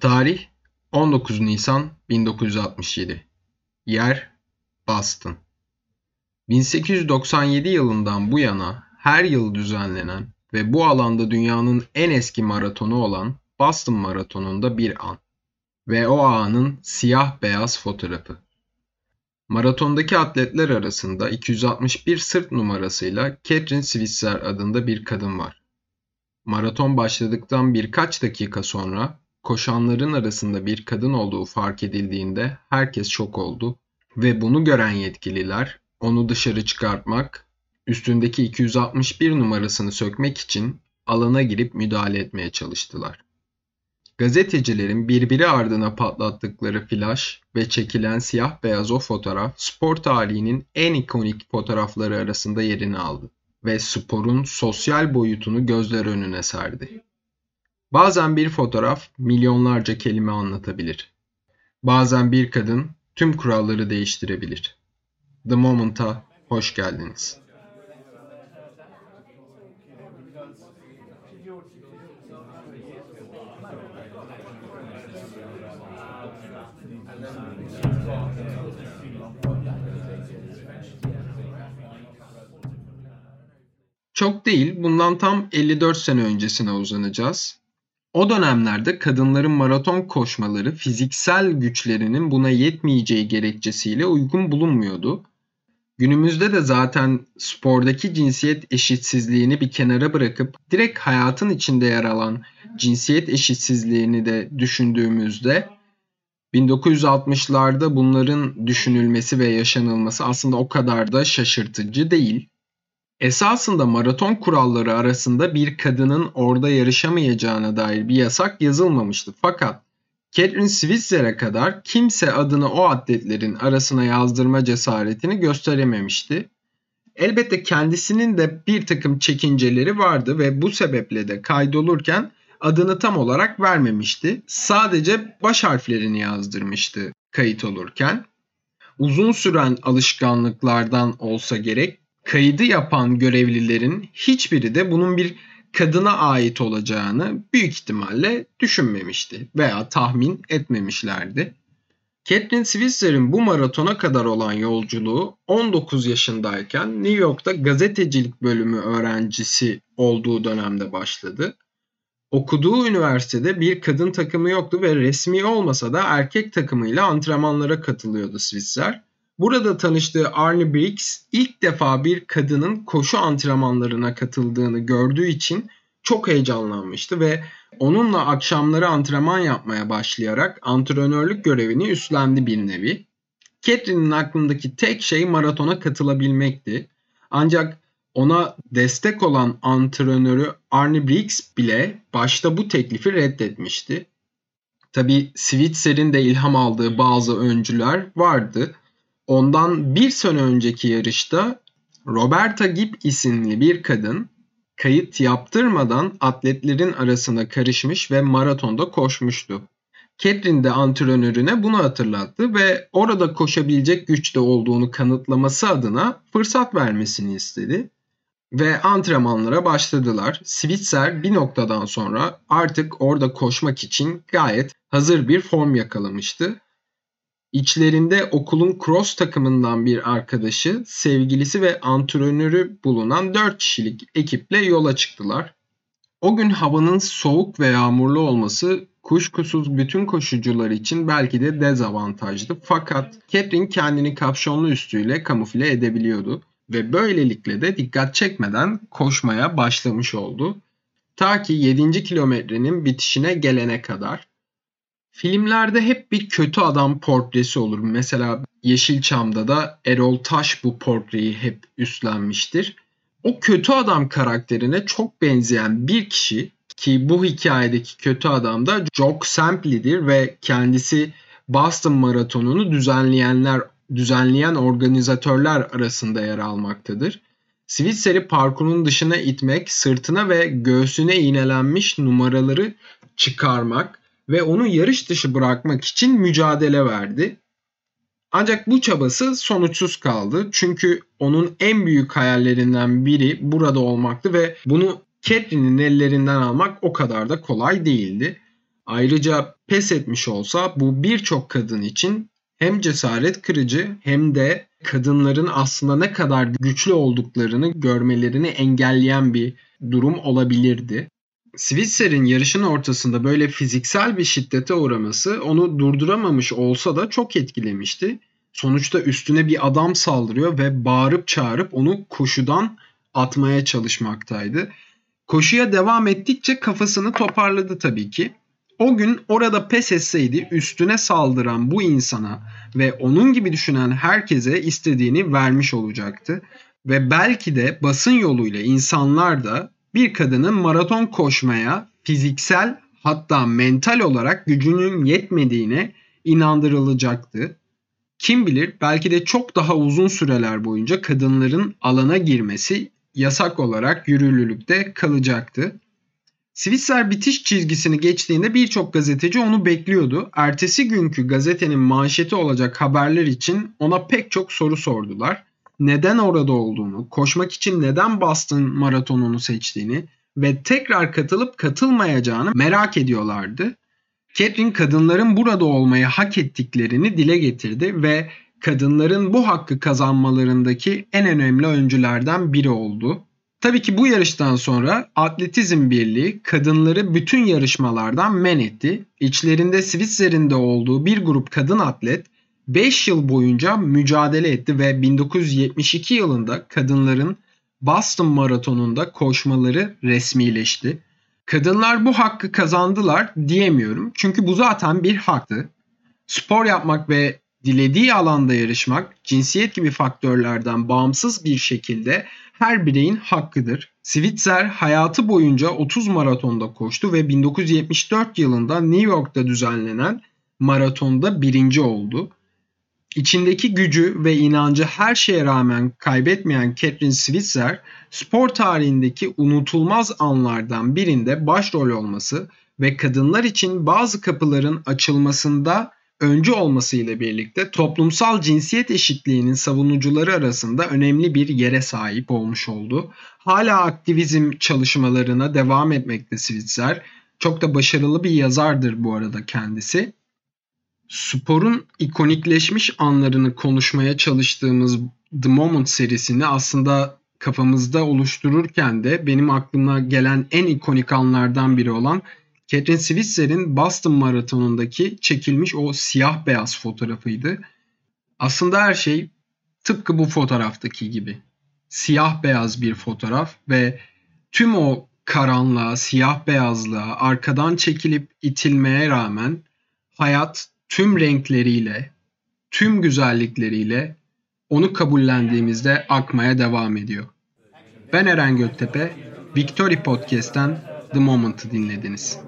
Tarih 19 Nisan 1967 Yer Boston. 1897 yılından bu yana her yıl düzenlenen ve bu alanda dünyanın en eski maratonu olan Boston Maratonu'nda bir an ve o anın siyah beyaz fotoğrafı. Maratondaki atletler arasında 261 sırt numarasıyla Catherine Switzer adında bir kadın var. Maraton başladıktan birkaç dakika sonra koşanların arasında bir kadın olduğu fark edildiğinde herkes şok oldu ve bunu gören yetkililer onu dışarı çıkartmak, üstündeki 261 numarasını sökmek için alana girip müdahale etmeye çalıştılar. Gazetecilerin birbiri ardına patlattıkları flash ve çekilen siyah beyaz o fotoğraf spor tarihinin en ikonik fotoğrafları arasında yerini aldı ve sporun sosyal boyutunu gözler önüne serdi. Bazen bir fotoğraf milyonlarca kelime anlatabilir. Bazen bir kadın tüm kuralları değiştirebilir. The Moment'a hoş geldiniz. Çok değil, bundan tam 54 sene öncesine uzanacağız. O dönemlerde kadınların maraton koşmaları fiziksel güçlerinin buna yetmeyeceği gerekçesiyle uygun bulunmuyordu. Günümüzde de zaten spordaki cinsiyet eşitsizliğini bir kenara bırakıp direkt hayatın içinde yer alan cinsiyet eşitsizliğini de düşündüğümüzde 1960'larda bunların düşünülmesi ve yaşanılması aslında o kadar da şaşırtıcı değil. Esasında maraton kuralları arasında bir kadının orada yarışamayacağına dair bir yasak yazılmamıştı. Fakat Catherine Switzer'e kadar kimse adını o atletlerin arasına yazdırma cesaretini gösterememişti. Elbette kendisinin de bir takım çekinceleri vardı ve bu sebeple de kaydolurken adını tam olarak vermemişti. Sadece baş harflerini yazdırmıştı kayıt olurken. Uzun süren alışkanlıklardan olsa gerek kaydı yapan görevlilerin hiçbiri de bunun bir kadına ait olacağını büyük ihtimalle düşünmemişti veya tahmin etmemişlerdi. Catherine Switzer'in bu maratona kadar olan yolculuğu 19 yaşındayken New York'ta gazetecilik bölümü öğrencisi olduğu dönemde başladı. Okuduğu üniversitede bir kadın takımı yoktu ve resmi olmasa da erkek takımıyla antrenmanlara katılıyordu Switzer. Burada tanıştığı Arne Briggs ilk defa bir kadının koşu antrenmanlarına katıldığını gördüğü için çok heyecanlanmıştı ve onunla akşamları antrenman yapmaya başlayarak antrenörlük görevini üstlendi bir nevi. Catherine'in aklındaki tek şey maratona katılabilmekti. Ancak ona destek olan antrenörü Arne Briggs bile başta bu teklifi reddetmişti. Tabi Switzer'in de ilham aldığı bazı öncüler vardı. Ondan bir sene önceki yarışta Roberta Gibb isimli bir kadın kayıt yaptırmadan atletlerin arasına karışmış ve maratonda koşmuştu. Catherine de antrenörüne bunu hatırlattı ve orada koşabilecek güçte olduğunu kanıtlaması adına fırsat vermesini istedi. Ve antrenmanlara başladılar. Switzer bir noktadan sonra artık orada koşmak için gayet hazır bir form yakalamıştı İçlerinde okulun cross takımından bir arkadaşı, sevgilisi ve antrenörü bulunan 4 kişilik ekiple yola çıktılar. O gün havanın soğuk ve yağmurlu olması kuşkusuz bütün koşucular için belki de dezavantajlı. Fakat Catherine kendini kapşonlu üstüyle kamufle edebiliyordu ve böylelikle de dikkat çekmeden koşmaya başlamış oldu. Ta ki 7. kilometrenin bitişine gelene kadar. Filmlerde hep bir kötü adam portresi olur. Mesela Yeşilçam'da da Erol Taş bu portreyi hep üstlenmiştir. O kötü adam karakterine çok benzeyen bir kişi ki bu hikayedeki kötü adam da Jock Sampley'dir ve kendisi Boston Maratonu'nu düzenleyenler düzenleyen organizatörler arasında yer almaktadır. Switzer'i parkurun dışına itmek, sırtına ve göğsüne iğnelenmiş numaraları çıkarmak ve onu yarış dışı bırakmak için mücadele verdi. Ancak bu çabası sonuçsuz kaldı. Çünkü onun en büyük hayallerinden biri burada olmaktı ve bunu Catherine'in ellerinden almak o kadar da kolay değildi. Ayrıca pes etmiş olsa bu birçok kadın için hem cesaret kırıcı hem de kadınların aslında ne kadar güçlü olduklarını görmelerini engelleyen bir durum olabilirdi. Switzer'in yarışın ortasında böyle fiziksel bir şiddete uğraması onu durduramamış olsa da çok etkilemişti. Sonuçta üstüne bir adam saldırıyor ve bağırıp çağırıp onu koşudan atmaya çalışmaktaydı. Koşuya devam ettikçe kafasını toparladı tabii ki. O gün orada pes etseydi üstüne saldıran bu insana ve onun gibi düşünen herkese istediğini vermiş olacaktı. Ve belki de basın yoluyla insanlar da bir kadının maraton koşmaya fiziksel hatta mental olarak gücünün yetmediğine inandırılacaktı. Kim bilir belki de çok daha uzun süreler boyunca kadınların alana girmesi yasak olarak yürürlülükte kalacaktı. Switzer bitiş çizgisini geçtiğinde birçok gazeteci onu bekliyordu. Ertesi günkü gazetenin manşeti olacak haberler için ona pek çok soru sordular. Neden orada olduğunu, koşmak için neden Boston maratonunu seçtiğini ve tekrar katılıp katılmayacağını merak ediyorlardı. Catherine kadınların burada olmayı hak ettiklerini dile getirdi ve kadınların bu hakkı kazanmalarındaki en önemli öncülerden biri oldu. Tabii ki bu yarıştan sonra Atletizm Birliği kadınları bütün yarışmalardan men etti. İçlerinde Switzer'in de olduğu bir grup kadın atlet 5 yıl boyunca mücadele etti ve 1972 yılında kadınların Boston Maratonu'nda koşmaları resmileşti. Kadınlar bu hakkı kazandılar diyemiyorum. Çünkü bu zaten bir haktı. Spor yapmak ve dilediği alanda yarışmak cinsiyet gibi faktörlerden bağımsız bir şekilde her bireyin hakkıdır. Switzer hayatı boyunca 30 maratonda koştu ve 1974 yılında New York'ta düzenlenen maratonda birinci oldu. İçindeki gücü ve inancı her şeye rağmen kaybetmeyen Catherine Switzer, spor tarihindeki unutulmaz anlardan birinde başrol olması ve kadınlar için bazı kapıların açılmasında öncü olması ile birlikte toplumsal cinsiyet eşitliğinin savunucuları arasında önemli bir yere sahip olmuş oldu. Hala aktivizm çalışmalarına devam etmekte Switzer. Çok da başarılı bir yazardır bu arada kendisi. Sporun ikonikleşmiş anlarını konuşmaya çalıştığımız The Moment serisini aslında kafamızda oluştururken de benim aklıma gelen en ikonik anlardan biri olan Catherine Switzer'in Boston Maratonu'ndaki çekilmiş o siyah beyaz fotoğrafıydı. Aslında her şey tıpkı bu fotoğraftaki gibi. Siyah beyaz bir fotoğraf ve tüm o karanlığa, siyah beyazlığa arkadan çekilip itilmeye rağmen hayat tüm renkleriyle, tüm güzellikleriyle onu kabullendiğimizde akmaya devam ediyor. Ben Eren Göktepe, Victory Podcast'ten The Moment'ı dinlediniz.